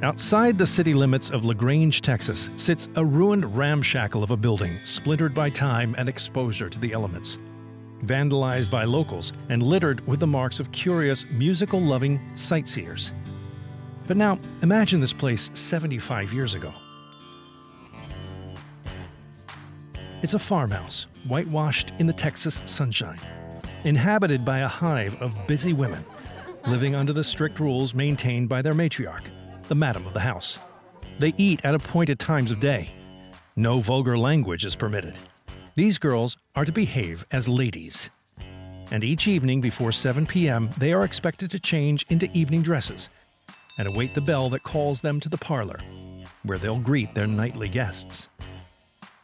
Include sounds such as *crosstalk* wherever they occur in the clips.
Outside the city limits of LaGrange, Texas, sits a ruined ramshackle of a building splintered by time and exposure to the elements. Vandalized by locals and littered with the marks of curious, musical loving sightseers. But now, imagine this place 75 years ago. It's a farmhouse, whitewashed in the Texas sunshine, inhabited by a hive of busy women, living under the strict rules maintained by their matriarch, the madam of the house. They eat at appointed times of day. No vulgar language is permitted. These girls are to behave as ladies. And each evening before 7 p.m., they are expected to change into evening dresses and await the bell that calls them to the parlor, where they'll greet their nightly guests.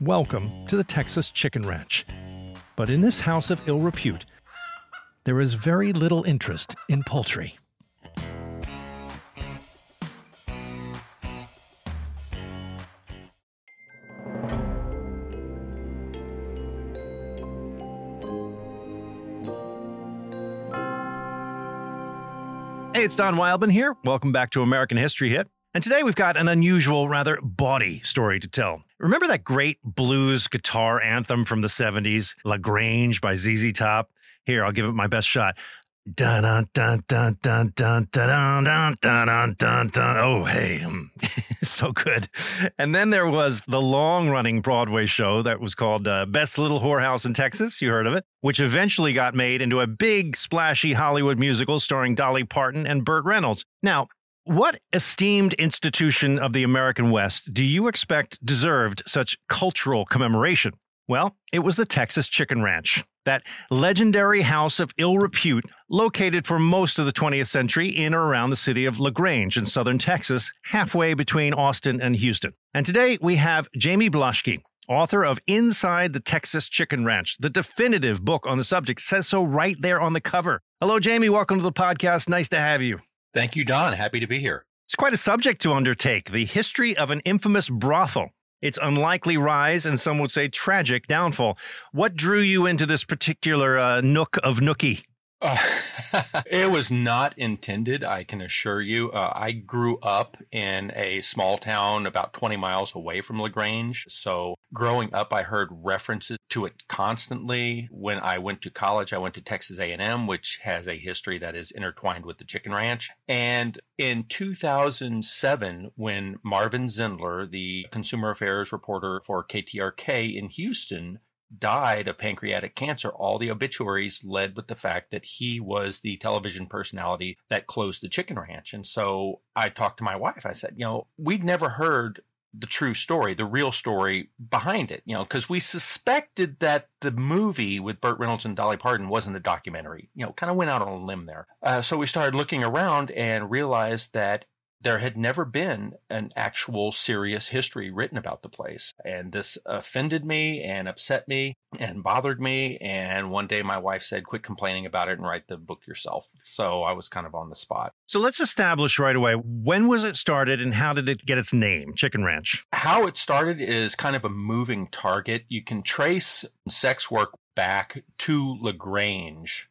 Welcome to the Texas Chicken Ranch. But in this house of ill repute, there is very little interest in poultry. It's Don Wildman here. Welcome back to American History Hit. And today we've got an unusual, rather bawdy story to tell. Remember that great blues guitar anthem from the 70s, La Grange by ZZ Top? Here, I'll give it my best shot. Dun dun dun dun dun dun dun dun dun dun dun dun. Oh, hey, so good. And then there was the long-running Broadway show that was called uh, Best Little Whorehouse in Texas. You heard of it? Which eventually got made into a big, splashy Hollywood musical starring Dolly Parton and Burt Reynolds. Now, what esteemed institution of the American West do you expect deserved such cultural commemoration? Well, it was the Texas Chicken Ranch, that legendary house of ill repute located for most of the 20th century in or around the city of LaGrange in southern Texas, halfway between Austin and Houston. And today we have Jayme Blaschke, author of Inside the Texas Chicken Ranch. The definitive book on the subject says so right there on the cover. Hello, Jayme. Welcome to the podcast. Nice to have you. Thank you, Don. Happy to be here. It's quite a subject to undertake the history of an infamous brothel, its unlikely rise, and some would say tragic downfall. What drew you into this particular uh, nook of nookie? Uh, *laughs* it was not intended, I can assure you. Uh, I grew up in a small town about 20 miles away from LaGrange. So growing up, I heard references to it constantly. When I went to college, I went to Texas A&M, which has a history that is intertwined with the chicken ranch. And in 2007, when Marvin Zindler, the consumer affairs reporter for KTRK in Houston, died of pancreatic cancer, all the obituaries led with the fact that he was the television personality that closed the chicken ranch. And so I talked to my wife. I said, you know, we'd never heard the true story, the real story behind it, you know, because we suspected that the movie with Burt Reynolds and Dolly Parton wasn't a documentary, you know, kind of went out on a limb there. Uh, so we started looking around and realized that there had never been an actual serious history written about the place. And this offended me and upset me and bothered me. And one day my wife said, quit complaining about it and write the book yourself. So I was kind of on the spot. So let's establish right away when was it started and how did it get its name, Chicken Ranch? How it started is kind of a moving target. You can trace sex work back to LaGrange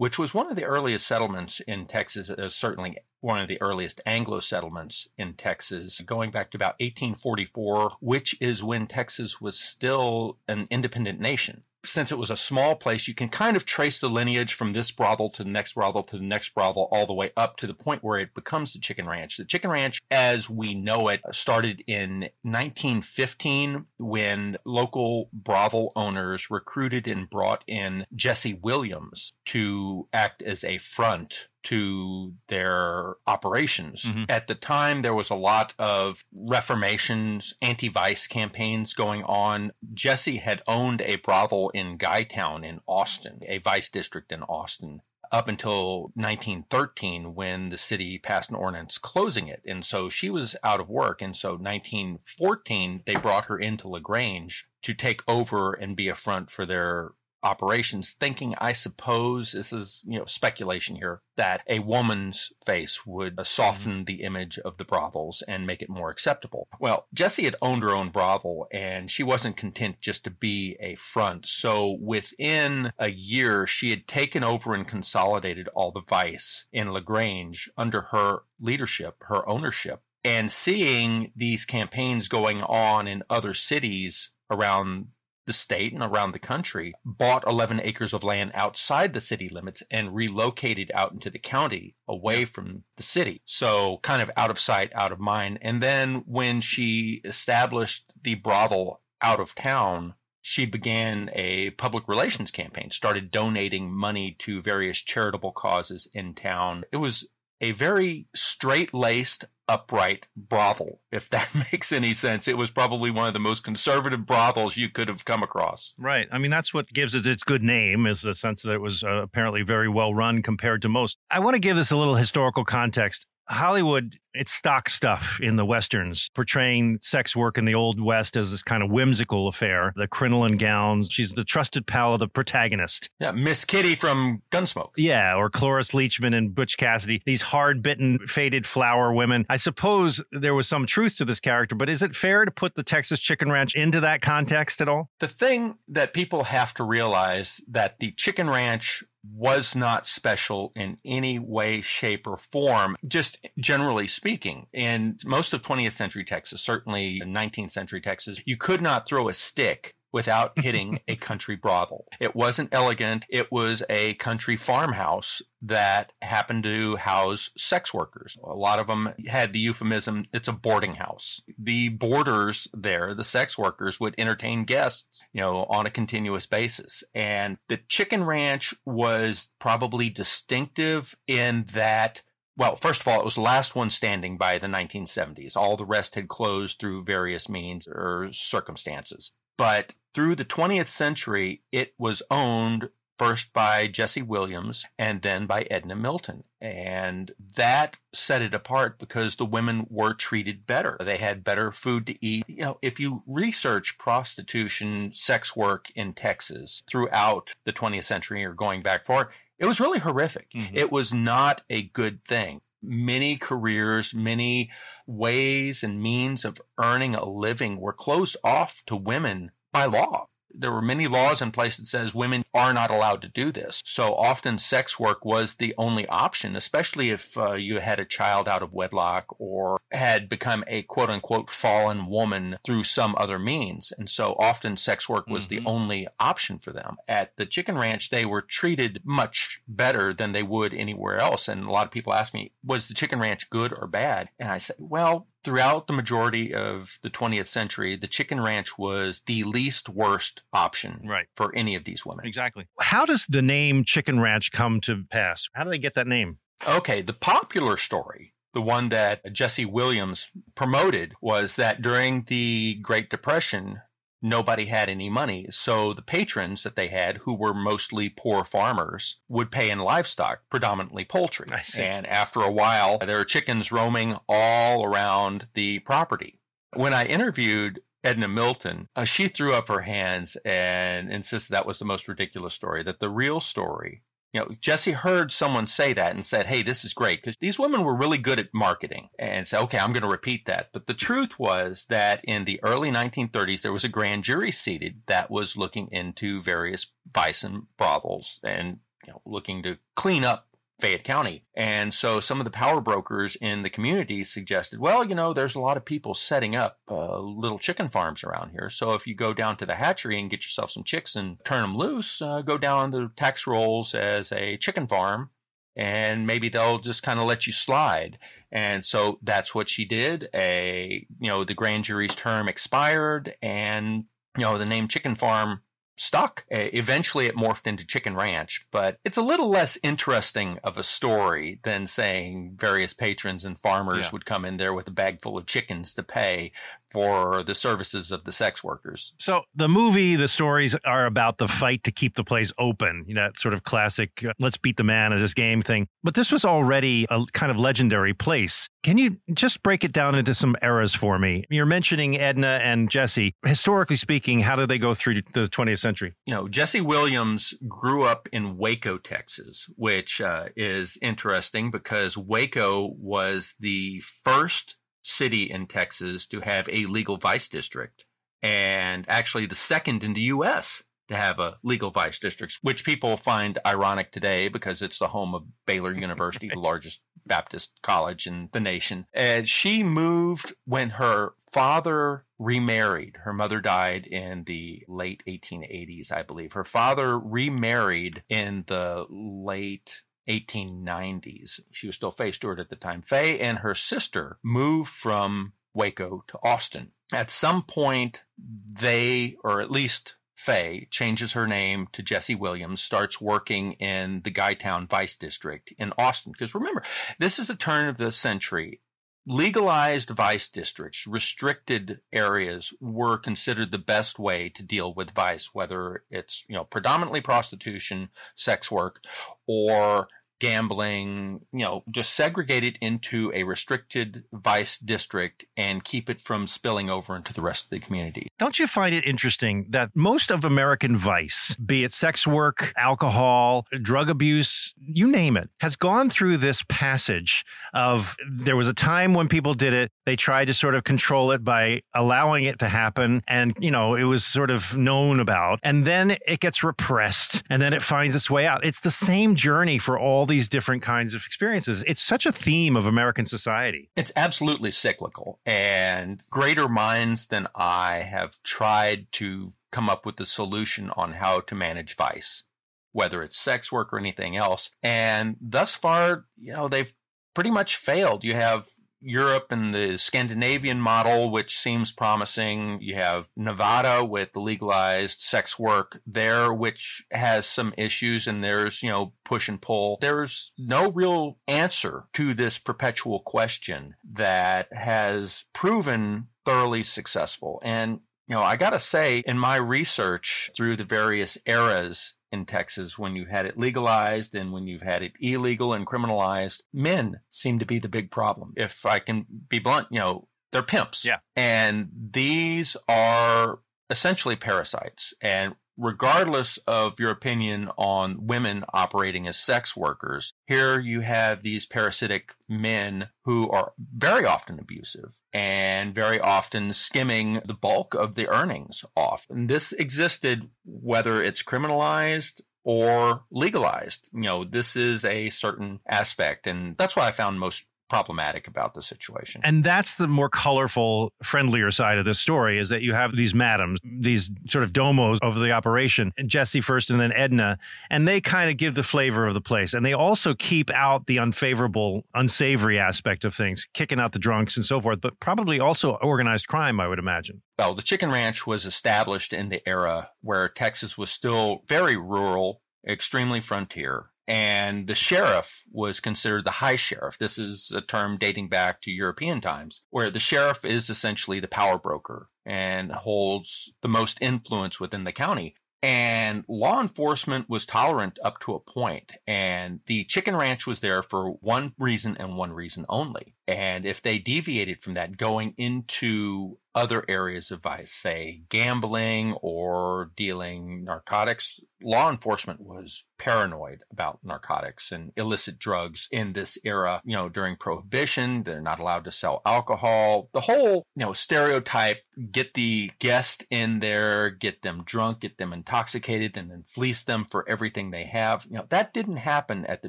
which was one of the earliest settlements in Texas, uh, certainly one of the earliest Anglo settlements in Texas, going back to about 1844, which is when Texas was still an independent nation. since it was a small place, you can kind of trace the lineage from this brothel to the next brothel to the next brothel all the way up to the point where it becomes the Chicken Ranch. The Chicken Ranch, as we know it, started in 1915 when local brothel owners recruited and brought in Jessie Williams to act as a front to their operations. Mhm. At the time, there was a lot of reformations, anti vice campaigns going on. Jessie had owned a brothel in Guytown in Austin, a vice district in Austin. Up until 1913, when the city passed an ordinance closing it. And so she was out of work. And so 1914, they brought her into LaGrange to take over and be a front for their operations, thinking, I suppose, this is, you know, speculation here, that a woman's face would uh, soften the image of the brothels and make it more acceptable. Well, Jessie had owned her own brothel and she wasn't content just to be a front. So within a year, she had taken over and consolidated all the vice in LaGrange under her leadership, her ownership. And seeing these campaigns going on in other cities around the state and around the country, bought 11 acres of land outside the city limits and relocated out into the county away from the city. So kind of out of sight, out of mind. And then when she established the brothel out of town, she began a public relations campaign, started donating money to various charitable causes in town. It was a very straight laced, upright brothel, if that *laughs* makes any sense. It was probably one of the most conservative brothels you could have come across. Right. I mean, that's what gives it its good name, is the sense that it was uh, apparently very well run compared to most. I want to give this a little historical context. Hollywood, it's stock stuff in the westerns, portraying sex work in the old west as this kind of whimsical affair. The crinoline gowns. She's the trusted pal of the protagonist. Yeah, Miss Kitty from Gunsmoke. Yeah, or Cloris Leachman and Butch Cassidy, these hard bitten, faded flower women. I suppose there was some truth to this character, but is it fair to put the Texas Chicken Ranch into that context at all? The thing that people have to realize that the Chicken Ranch was not special in any way, shape, or form, just generally speaking. In most of 20th century Texas, certainly 19th century Texas, you could not throw a stick without *laughs* hitting a country brothel. It wasn't elegant. It was a country farmhouse that happened to house sex workers. A lot of them had the euphemism, it's a boarding house. The boarders there, the sex workers would entertain guests, you know, on a continuous basis. And the chicken ranch was probably distinctive in that well, first of all, it was the last one standing by the 1970s. All the rest had closed through various means or circumstances. But through the 20th century, it was owned first by Jessie Williams and then by Edna Milton. And that set it apart because the women were treated better. They had better food to eat. You know, if you research prostitution, sex work in Texas throughout the 20th century or going back far, it was really horrific. Mhm. It was not a good thing. Many careers, many ways and means of earning a living were closed off to women by law. There were many laws in place that says women are not allowed to do this. So often sex work was the only option, especially if uh, you had a child out of wedlock or had become a quote unquote fallen woman through some other means. And so often sex work was Mhm. the only option for them. At the chicken ranch, they were treated much better than they would anywhere else. And a lot of people ask me, was the chicken ranch good or bad? And I say, well, throughout the majority of the 20th century, the chicken ranch was the least worst option Right. for any of these women. Exactly. How does the name Chicken Ranch come to pass? How do they get that name? Okay, the popular story, the one that Jessie Williams promoted, was that during the Great Depression, nobody had any money. So the patrons that they had, who were mostly poor farmers, would pay in livestock, predominantly poultry. I see. And after a while, there were chickens roaming all around the property. When I interviewed Edna Milton, uh, she threw up her hands and insisted that was the most ridiculous story, that the real story you know, Jessie heard someone say that and said, Hey, this is great because these women were really good at marketing and said, okay, I'm going to repeat that. But the truth was that in the early 1930s, there was a grand jury seated that was looking into various vice and brothels and, you know, looking to clean up Fayette County. And so some of the power brokers in the community suggested, well, you know, there's a lot of people setting up uh, little chicken farms around here. So if you go down to the hatchery and get yourself some chicks and turn them loose, uh, go down the tax rolls as a chicken farm and maybe they'll just kind of let you slide. And so that's what she did. A, you know, the grand jury's term expired and, you know, the name Chicken Farm stuck. Eventually it morphed into Chicken Ranch, but it's a little less interesting of a story than saying various patrons and farmers yeah. would come in there with a bag full of chickens to pay for the services of the sex workers. So the movie, the stories are about the fight to keep the place open. You know, that sort of classic uh, let's beat the man at this game thing. But this was already a kind of legendary place. Can you just break it down into some eras for me? You're mentioning Edna and Jessie. Historically speaking, how did they go through the 20th century? You know, Jessie Williams grew up in Waco, Texas, which uh, is interesting because Waco was the first city in Texas to have a legal vice district and actually the second in the U.S. to have a legal vice district, which people find ironic today because it's the home of Baylor *laughs* University, the largest Baptist college in the nation. And she moved when her father remarried. Her mother died in the late 1880s, I believe. Her father remarried in the late 1890s. She was still Faye Stewart at the time. Faye and her sister moved from Waco to Austin. At some point, they, or at least Faye, changes her name to Jessie Williams, starts working in the Guytown Vice District in Austin. Because remember, this is the turn of the century legalized vice districts, restricted areas were considered the best way to deal with vice, whether it's, you know, predominantly prostitution, sex work, or gambling, you know, just segregate it into a restricted vice district and keep it from spilling over into the rest of the community. Don't you find it interesting that most of American vice, be it sex work, alcohol, drug abuse, you name it, has gone through this passage of there was a time when people did it, they tried to sort of control it by allowing it to happen and, you know, it was sort of known about, and then it gets repressed and then it finds its way out. It's the same journey for all these different kinds of experiences. It's such a theme of American society. It's absolutely cyclical. And greater minds than I have tried to come up with the solution on how to manage vice, whether it's sex work or anything else. And thus far, you know, they've pretty much failed. You have Europe and the Scandinavian model, which seems promising. You have Nevada with legalized sex work there, which has some issues and there's, you know, push and pull. There's no real answer to this perpetual question that has proven thoroughly successful. And, you know, I gotta say, in my research through the various eras in Texas when you had it legalized and when you've had it illegal and criminalized. Men seem to be the big problem. If I can be blunt, you know, they're pimps. Yeah. And these are essentially parasites. And regardless of your opinion on women operating as sex workers, here you have these parasitic men who are very often abusive and very often skimming the bulk of the earnings off. And this existed whether it's criminalized or legalized. You know, this is a certain aspect. And that's what I found most problematic about the situation. And that's the more colorful, friendlier side of this story is that you have these madams, these sort of domos of the operation, Jessie first and then Edna, and they kind of give the flavor of the place. And they also keep out the unfavorable, unsavory aspect of things, kicking out the drunks and so forth, but probably also organized crime, I would imagine. Well, the Chicken Ranch was established in the era where Texas was still very rural, extremely frontier and the sheriff was considered the high sheriff. This is a term dating back to European times, where the sheriff is essentially the power broker and holds the most influence within the county. And law enforcement was tolerant up to a point, and the chicken ranch was there for one reason and one reason only. And if they deviated from that going into other areas of vice, say gambling or dealing narcotics, law enforcement was paranoid about narcotics and illicit drugs in this era. You know, during prohibition, they're not allowed to sell alcohol. The whole, you know, stereotype, get the guest in there, get them drunk, get them intoxicated, and then fleece them for everything they have. You know, that didn't happen at the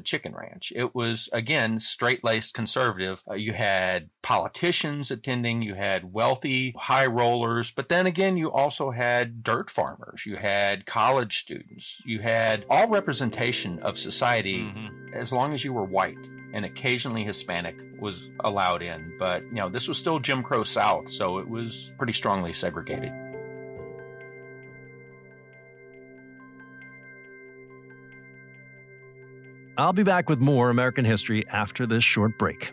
chicken ranch. It was, again, straight laced conservative. Uh, you had politicians attending, you had wealthy high rollers, but then again, you also had dirt farmers, you had college students, you had all representation of society mm-hmm. as long as you were white and occasionally Hispanic was allowed in. But, you know, this was still Jim Crow South, so it was pretty strongly segregated. I'll be back with more American history after this short break.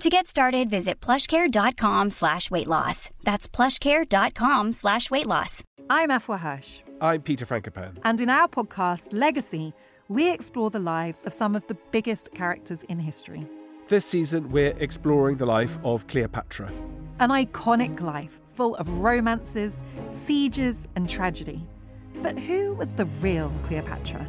To get started, visit plushcare.com slash weight loss. That's plushcare.com slash weight loss. I'm Afua Hirsch. I'm Peter Frankopan. And in our podcast, Legacy, we explore the lives of some of the biggest characters in history. This season, we're exploring the life of Cleopatra. An iconic life full of romances, sieges, and tragedy. But who was the real Cleopatra?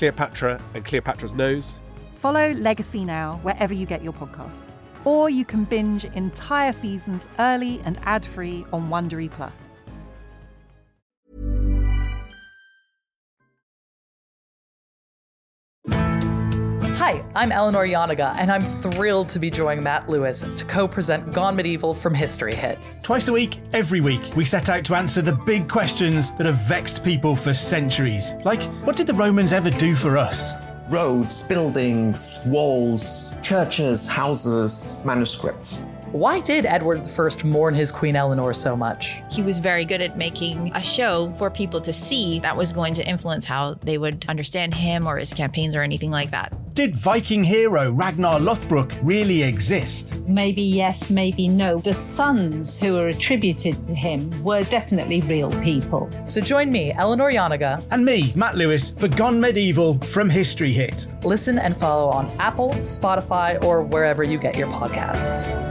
Cleopatra, and Cleopatra's nose, Follow Legacy now wherever you get your podcasts. Or you can binge entire seasons early and ad free on Wondery Plus. I'm Eleanor Janega, and I'm thrilled to be joining Matt Lewis to co present Gone Medieval from History Hit. Twice a week, every week, we set out to answer the big questions that have vexed people for centuries. Like, what did the Romans ever do for us? roads, buildings, walls, churches, houses, manuscripts. Why did Edward I mourn his Queen Eleanor so much? He was very good at making a show for people to see that was going to influence how they would understand him or his campaigns or anything like that. Did Viking hero Ragnar Lothbrok really exist? Maybe yes, maybe no. The sons who are attributed to him were definitely real people. So join me, Eleanor Janega, and me, Matt Lewis, for Gone Medieval from History Hit. Listen and follow on Apple, Spotify, or wherever you get your podcasts.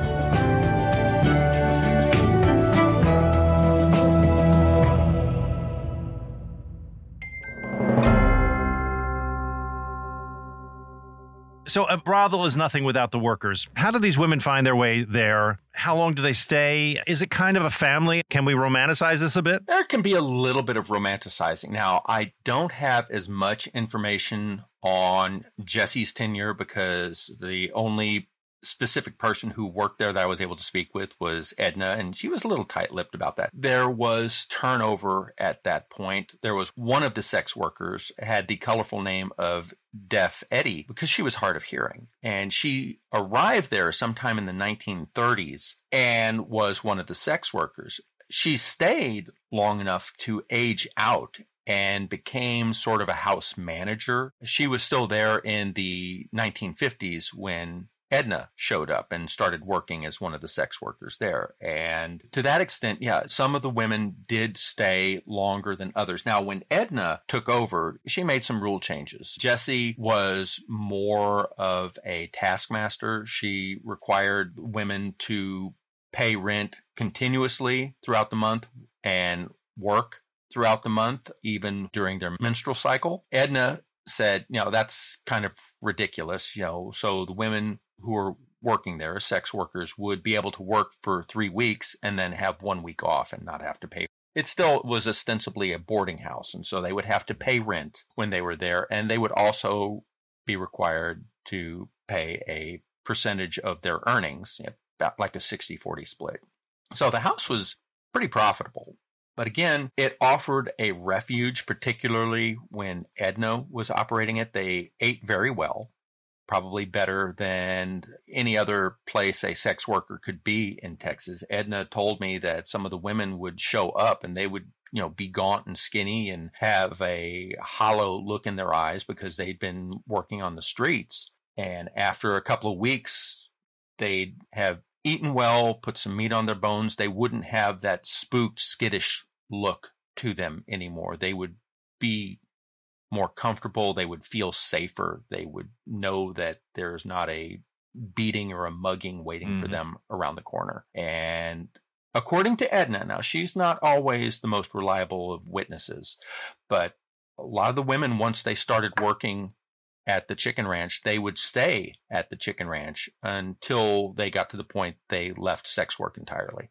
So a brothel is nothing without the workers. How do these women find their way there? How long do they stay? Is it kind of a family? Can we romanticize this a bit? There can be a little bit of romanticizing. Now, I don't have as much information on Jesse's tenure because the only specific person who worked there that I was able to speak with was Edna, and she was a little tight lipped about that. There was turnover at that point. There was one of the sex workers had the colorful name of Deaf Eddie because she was hard of hearing. And she arrived there sometime in the 1930s and was one of the sex workers. She stayed long enough to age out and became sort of a house manager. She was still there in the 1950s when Edna showed up and started working as one of the sex workers there. And to that extent, yeah, some of the women did stay longer than others. Now, when Edna took over, she made some rule changes. Jessie was more of a taskmaster. She required women to pay rent continuously throughout the month and work throughout the month, even during their menstrual cycle. Edna said, you know, that's kind of ridiculous. You know, so the women who are working there, sex workers, would be able to work for three weeks and then have one week off and not have to pay. It still was ostensibly a boarding house. And so they would have to pay rent when they were there. And they would also be required to pay a percentage of their earnings, about like a 60 40 split. So the house was pretty profitable. But again, it offered a refuge, particularly when Edna was operating it. They ate very well, probably better than any other place a sex worker could be in Texas. Edna told me that some of the women would show up and they would you know, be gaunt and skinny and have a hollow look in their eyes because they'd been working on the streets. And after a couple of weeks, they'd have eaten well, put some meat on their bones. They wouldn't have that spooked, skittish look to them anymore. They would be more comfortable. They would feel safer. They would know that there's not a beating or a mugging waiting mm-hmm. for them around the corner. And according to Edna, now she's not always the most reliable of witnesses, but a lot of the women, once they started working at the chicken ranch, they would stay at the chicken ranch until they got to the point they left sex work entirely.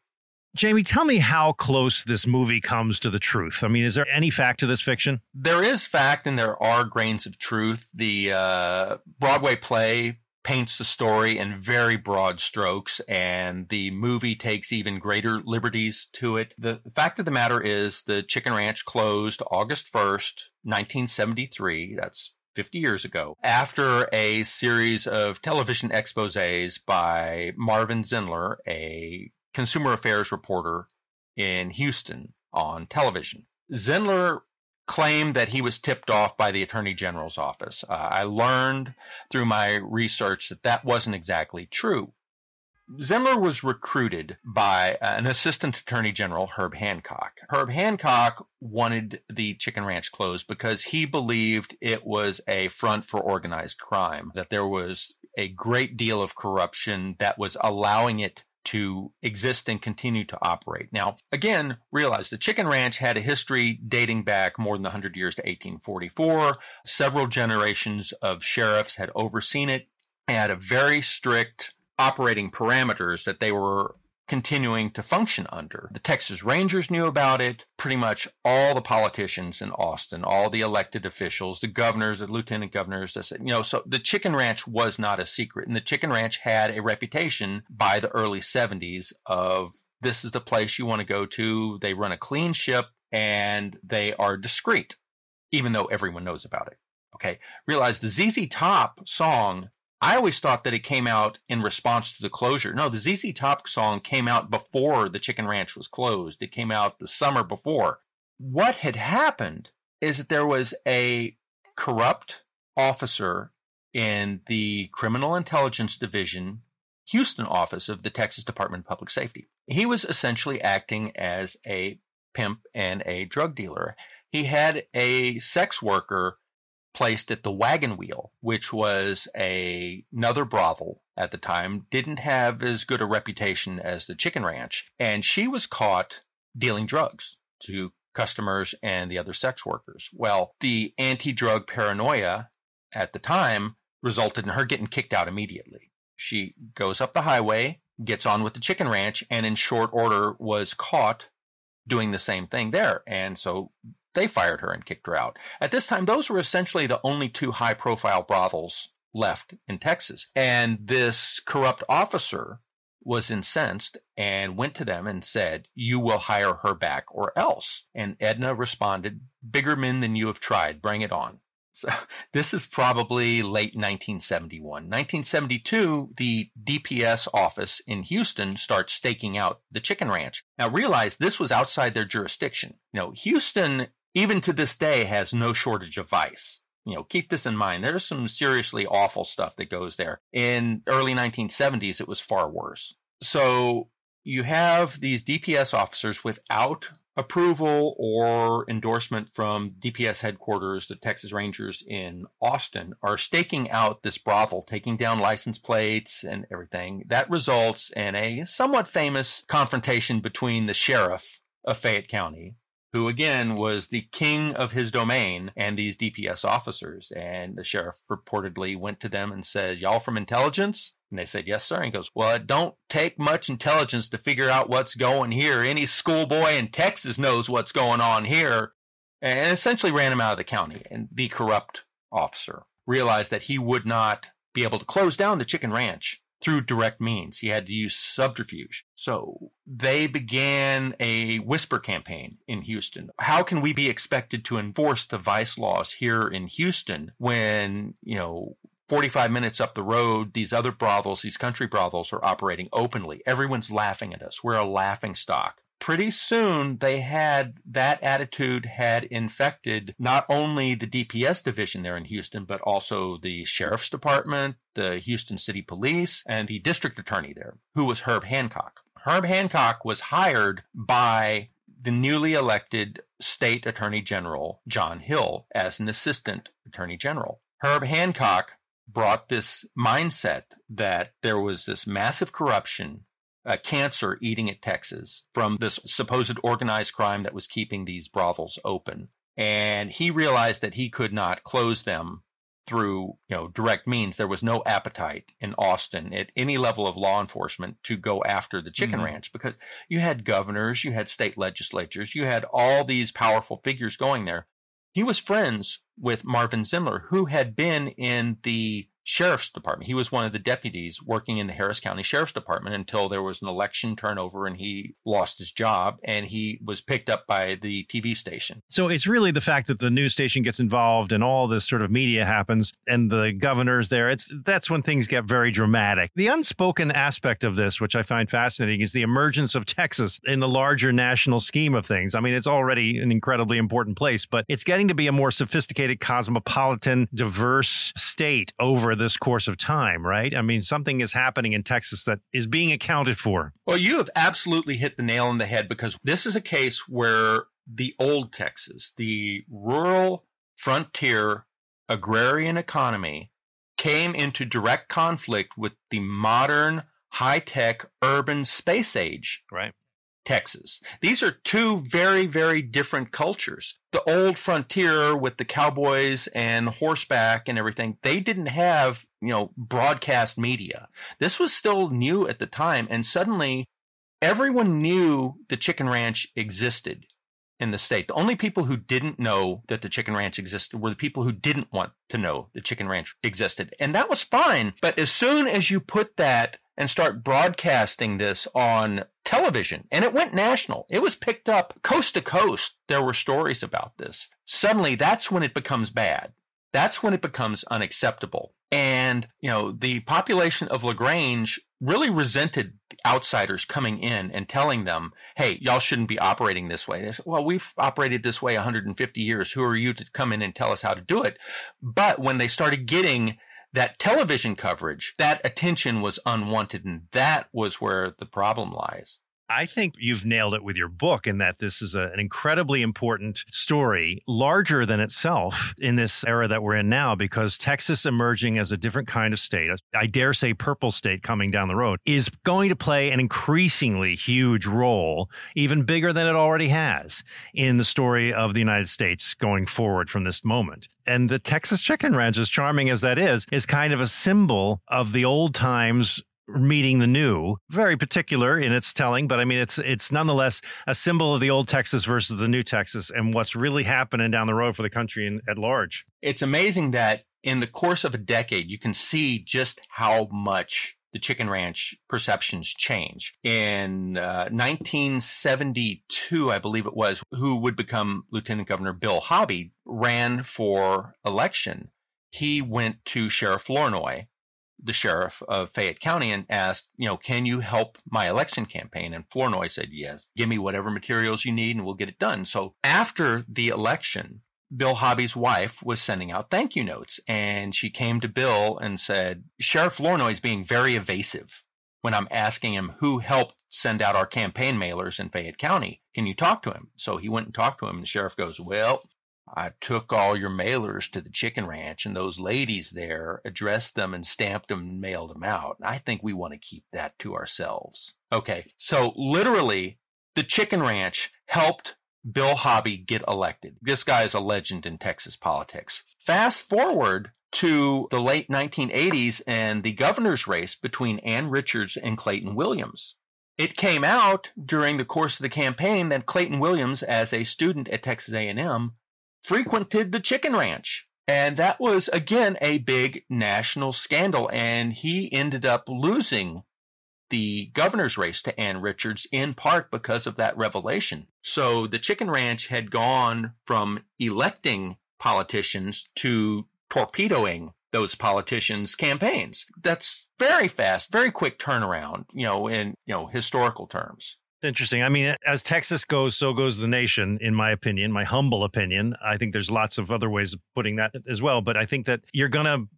Jayme, tell me how close this movie comes to the truth. I mean, is there any fact to this fiction? There is fact, and there are grains of truth. The uh, Broadway play paints the story in very broad strokes, and the movie takes even greater liberties to it. The fact of the matter is, the Chicken Ranch closed August 1st, 1973. That's 50 years ago, after a series of television exposes by Marvin Zindler, a consumer affairs reporter in Houston on television. Zindler claimed that he was tipped off by the attorney general's office. Uh, I learned through my research that that wasn't exactly true. Zindler was recruited by an assistant attorney general, Herb Hancock. Herb Hancock wanted the chicken ranch closed because he believed it was a front for organized crime, that there was a great deal of corruption that was allowing it to exist and continue to operate. Now, again, realize the chicken ranch had a history dating back more than 100 years to 1844. Several generations of sheriffs had overseen it and had a very strict operating parameters that they were continuing to function under. The Texas Rangers knew about it. Pretty much all the politicians in Austin, all the elected officials, the governors, the lieutenant governors, you know, so the chicken ranch was not a secret. And the chicken ranch had a reputation by the early 70s of this is the place you want to go to. They run a clean ship and they are discreet, even though everyone knows about it. Okay. Realize the ZZ Top song I always thought that it came out in response to the closure. No, the ZZ Top song came out before the Chicken Ranch was closed. It came out the summer before. What had happened is that there was a corrupt officer in the Criminal Intelligence Division, Houston office of the Texas Department of Public Safety. He was essentially acting as a pimp and a drug dealer. He had a sex worker placed at the Wagon Wheel, which was a, another brothel at the time, didn't have as good a reputation as the Chicken Ranch, and she was caught dealing drugs to customers and the other sex workers. Well, the anti-drug paranoia at the time resulted in her getting kicked out immediately. She goes up the highway, gets on with the Chicken Ranch, and in short order was caught doing the same thing there. And so they fired her and kicked her out. At this time, those were essentially the only two high profile brothels left in Texas. And this corrupt officer was incensed and went to them and said, You will hire her back or else. And Edna responded, Bigger men than you have tried, bring it on. So *laughs* this is probably late 1971. 1972, the DPS office in Houston starts staking out the chicken ranch. Now realize this was outside their jurisdiction. You know, Houston even to this day has no shortage of vice. You know, keep this in mind. There's some seriously awful stuff that goes there. In early 1970s, it was far worse. So you have these DPS officers without approval or endorsement from DPS headquarters, the Texas Rangers in Austin, are staking out this brothel, taking down license plates and everything. That results in a somewhat famous confrontation between the sheriff of Fayette County who again was the king of his domain and these DPS officers. And the sheriff reportedly went to them and said, Y'all from intelligence? And they said, Yes, sir. And he goes, Well, it don't take much intelligence to figure out what's going here. Any schoolboy in Texas knows what's going on here. And essentially ran him out of the county. And the corrupt officer realized that he would not be able to close down the chicken ranch through direct means. He had to use subterfuge. So they began a whisper campaign in Houston. How can we be expected to enforce the vice laws here in Houston when, you know, 45 minutes up the road, these other brothels, these country brothels are operating openly. Everyone's laughing at us. We're a laughing stock pretty soon they had that attitude had infected not only the DPS division there in Houston, but also the sheriff's department, the Houston City Police, and the district attorney there, who was Herb Hancock. Herb Hancock was hired by the newly elected state attorney general, John Hill, as an assistant attorney general. Herb Hancock brought this mindset that there was this massive corruption uh, cancer eating at Texas from this supposed organized crime that was keeping these brothels open. And he realized that he could not close them through, you know, direct means. There was no appetite in Austin at any level of law enforcement to go after the chicken mm-hmm. ranch because you had governors, you had state legislatures, you had all these powerful figures going there. He was friends with Marvin Zindler, who had been in the sheriff's department. He was one of the deputies working in the Harris County Sheriff's Department until there was an election turnover and he lost his job and he was picked up by the TV station. So it's really the fact that the news station gets involved and all this sort of media happens and the governor's there. It's that's when things get very dramatic. The unspoken aspect of this, which I find fascinating, is the emergence of Texas in the larger national scheme of things. I mean, it's already an incredibly important place, but it's getting to be a more sophisticated, cosmopolitan, diverse state over this course of time, right? I mean, something is happening in Texas that is being accounted for. Well, you have absolutely hit the nail on the head because this is a case where the old Texas, the rural frontier agrarian economy came into direct conflict with the modern high tech urban space age. Right. Texas. These are two very, very different cultures. The old frontier with the cowboys and horseback and everything, they didn't have, you know, broadcast media. This was still new at the time. And suddenly everyone knew the chicken ranch existed in the state. The only people who didn't know that the chicken ranch existed were the people who didn't want to know the chicken ranch existed. And that was fine. But as soon as you put that and start broadcasting this on television and it went national. It was picked up coast to coast. There were stories about this. Suddenly that's when it becomes bad. That's when it becomes unacceptable. And, you know, the population of LaGrange really resented outsiders coming in and telling them, Hey, y'all shouldn't be operating this way. They said, well, we've operated this way 150 years. Who are you to come in and tell us how to do it? But when they started getting that television coverage, that attention was unwanted. And that was where the problem lies. I think you've nailed it with your book in that this is a, an incredibly important story, larger than itself in this era that we're in now, because Texas emerging as a different kind of state, I dare say purple state coming down the road, is going to play an increasingly huge role, even bigger than it already has, in the story of the United States going forward from this moment. And the Texas Chicken Ranch, as charming as that is, is kind of a symbol of the old times meeting the new. Very particular in its telling, but I mean it's it's nonetheless a symbol of the old Texas versus the new Texas and what's really happening down the road for the country in, at large. It's amazing that in the course of a decade you can see just how much the chicken ranch perceptions change. In uh, 1972, I believe it was, who would become Lieutenant Governor Bill Hobby ran for election. He went to Sheriff Flournoy the sheriff of Fayette County and asked, you know, can you help my election campaign? And Flournoy said, yes, give me whatever materials you need and we'll get it done. So after the election, Bill Hobby's wife was sending out thank you notes and she came to Bill and said, Sheriff Flournoy is being very evasive when I'm asking him who helped send out our campaign mailers in Fayette County. Can you talk to him? So he went and talked to him and the sheriff goes, well, I took all your mailers to the chicken ranch and those ladies there addressed them and stamped them and mailed them out. I think we want to keep that to ourselves. Okay. So literally the chicken ranch helped Bill Hobby get elected. This guy is a legend in Texas politics. Fast forward to the late 1980s and the governor's race between Ann Richards and Clayton Williams. It came out during the course of the campaign that Clayton Williams, as a student at Texas A&M, frequented the chicken ranch. And that was again a big national scandal. And he ended up losing the governor's race to Ann Richards in part because of that revelation. So the chicken ranch had gone from electing politicians to torpedoing those politicians' campaigns. That's very fast, very quick turnaround, you know, in, you know, historical terms. Interesting. I mean, as Texas goes, so goes the nation, in my opinion, my humble opinion. I think there's lots of other ways of putting that as well. But I think that you're going to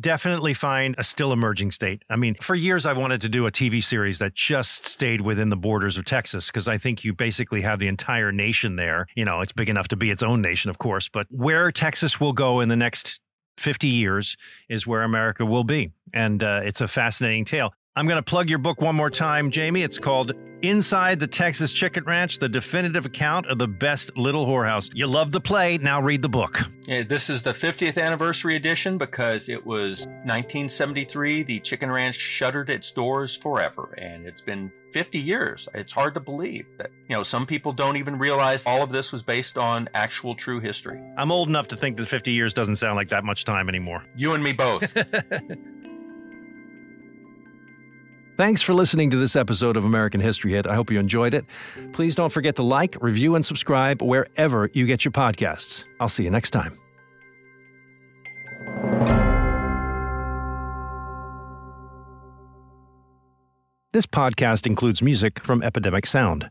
definitely find a still emerging state. I mean, for years, I wanted to do a TV series that just stayed within the borders of Texas because I think you basically have the entire nation there. You know, it's big enough to be its own nation, of course, but where Texas will go in the next 50 years is where America will be. And uh, it's a fascinating tale. I'm going to plug your book one more time, Jayme. It's called Inside the Texas Chicken Ranch, the definitive account of the best little whorehouse. You love the play, now read the book. Yeah, this is the 50th anniversary edition because it was 1973. The Chicken Ranch shuttered its doors forever, and it's been 50 years. It's hard to believe that, you know, some people don't even realize all of this was based on actual true history. I'm old enough to think that 50 years doesn't sound like that much time anymore. You and me both. *laughs* Thanks for listening to this episode of American History Hit. I hope you enjoyed it. Please don't forget to like, review, and subscribe wherever you get your podcasts. I'll see you next time. This podcast includes music from Epidemic Sound.